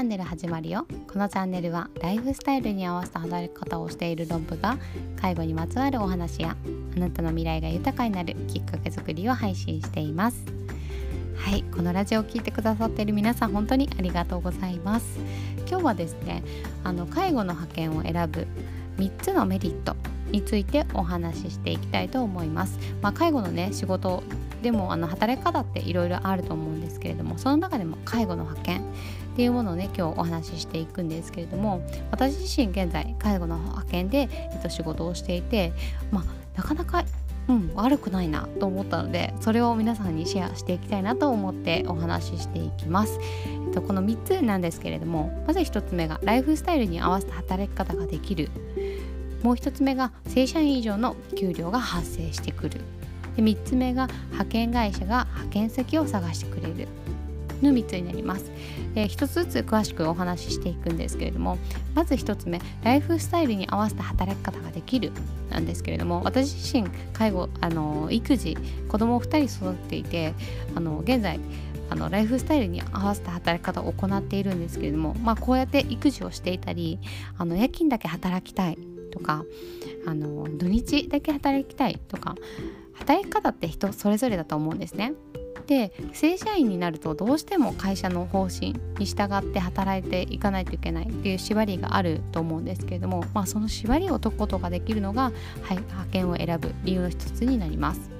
ャンネル始まるよ。このチャンネルはライフスタイルに合わせた働き方をしているロンブが介護にまつわるお話やあなたの未来が豊かになるきっかけ作りを配信しています。はいこのラジオを聴いてくださっている皆さん本当にありがとうございます。今日はですねあの介護の派遣を選ぶ3つのメリットについてお話ししていきたいと思います、まあ、介護のね仕事でもあの働き方っていろいろあると思うんですけれどもその中でも介護の派遣っていうものをね今日お話ししていくんですけれども私自身現在介護の派遣で、えっと、仕事をしていてまあなかなかうん、悪くないなと思ったのでそれを皆さんにシェアしていきたいなと思ってお話ししていきます、えっと、この3つなんですけれどもまず1つ目がライフスタイルに合わせた働き方ができる。もう1つ目が正社員以上の給料が発生してくる。で3つ目が派遣会社が派遣先を探してくれるの3つになります。で1つずつ詳しくお話ししていくんですけれどもまず1つ目ライフスタイルに合わせた働き方ができるなんですけれども私自身介護あの育児子供を2人育てていてあの現在あのライフスタイルに合わせた働き方を行っているんですけれども、まあ、こうやって育児をしていたりあの夜勤だけ働きたいとかあの土日だけ働きたいとか働き方って人それぞれだと思うんですね。で正社員になるとどうしても会社の方針に従って働いていかないといけないっていう縛りがあると思うんですけれども、まあ、その縛りを解くことができるのが、はい、派遣を選ぶ理由の一つになります。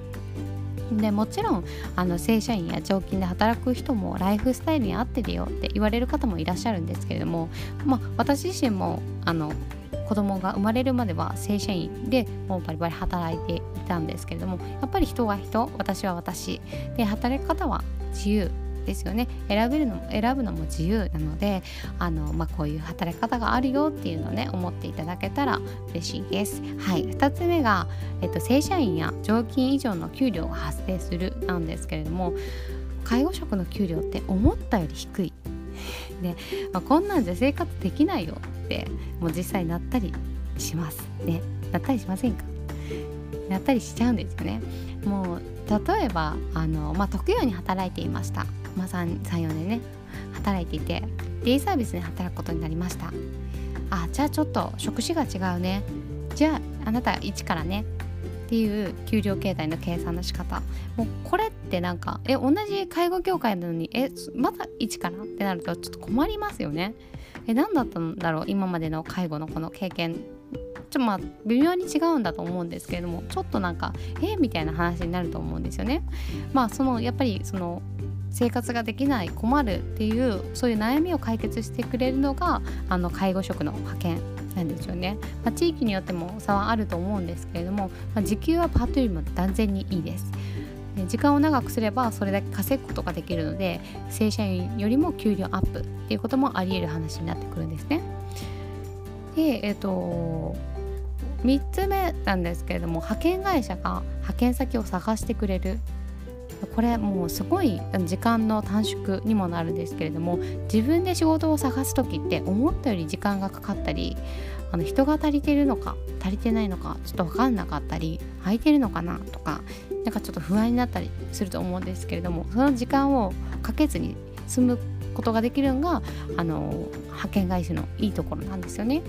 でもちろんあの正社員や常勤で働く人もライフスタイルに合ってるよって言われる方もいらっしゃるんですけれども、まあ、私自身もあの子供が生まれるまでは正社員でもうバリバリ働いていたんですけれどもやっぱり人は人私は私で働き方は自由ですよね選べるの選ぶのも自由なのであの、まあ、こういう働き方があるよっていうのをね思っていただけたら嬉しいです。はい、2つ目が、えっと、正社員や常勤以上の給料が発生するなんですけれども介護職の給料って思ったより低い。で、まあ、こんなんじゃ生活できないよってもう実際なったりします。ねなったりしませんか？なったりしちゃうんですよね。もう例えばあの、まあ、特養に働いていました、まあ、34年ね働いていてデイサービスで働くことになりました。あじゃあちょっと職種が違うね。じゃああなた1からねっていう給料形態の計算の仕方。もうこれってなんかえ同じ介護業界なのにえまだ1からってなるとちょっと困りますよね。え何だったんだろう？今までの介護のこの経験ちょっとまあ微妙に違うんだと思うんですけれどもちょっとなんかえみたいな話になると思うんですよね。まあそのやっぱりその生活ができない困るっていうそういう悩みを解決してくれるのがあの介護職の派遣。なんですよね、まあ、地域によっても差はあると思うんですけれども、まあ、時給はパートよりも断然にいいです。時間を長くすればそれだけ稼ぐことができるので正社員よりも給料アップっていうこともあり得る話になってくるんですね。でえっ、ー、と3つ目なんですけれども派遣会社が派遣先を探してくれる。これもうすごい時間の短縮にもなるんですけれども自分で仕事を探す時って思ったより時間がかかったりあの人が足りてるのか足りてないのかちょっと分かんなかったり空いてるのかなとかなんかちょっと不安になったりすると思うんですけれどもその時間をかけずに済むことができるのがあの派遣会社のいいところなんですよね。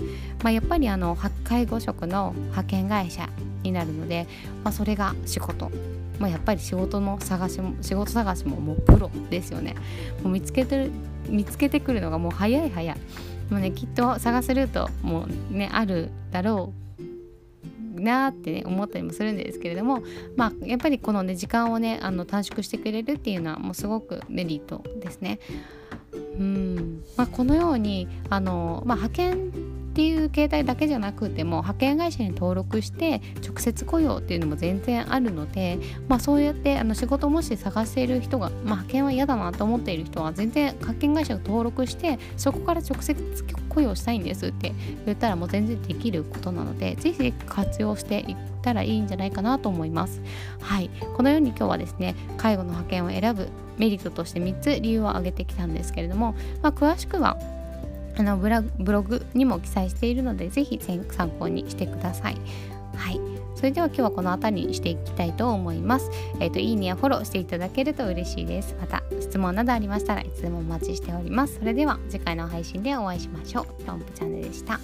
まあ、やっぱりあの介護職の派遣会社になるので、まあ、それが仕事まあ、やっぱり仕事の探しも仕事探しももうプロですよね。もう見つけてる見つけてくるのがもう早い早い。もうねきっと探せるともうねあるだろうなって、ね、思ったりもするんですけれどもまあやっぱりこのね時間をねあの短縮してくれるっていうのはもうすごくメリットですね。うん。まあ、このようにあの、まあ、派遣っていう形態だけじゃなくても派遣会社に登録して直接雇用っていうのも全然あるので、まあ、そうやってあの仕事もし探している人が、まあ、派遣は嫌だなと思っている人は全然派遣会社を登録してそこから直接雇用したいんですって言ったらもう全然できることなのでぜひ活用していったらいいんじゃないかなと思います。はい、このように今日はですね介護の派遣を選ぶメリットとして3つ理由を挙げてきたんですけれども、まあ、詳しくはあのブログにも記載しているのでぜひ参考にしてください。はい、それでは今日はこの辺りにしていきたいと思います。えっ、ー、といいねやフォローしていただけると嬉しいです。また質問などありましたらいつでもお待ちしております。それでは次回の配信でお会いしましょう。ロンプチャンネルでした。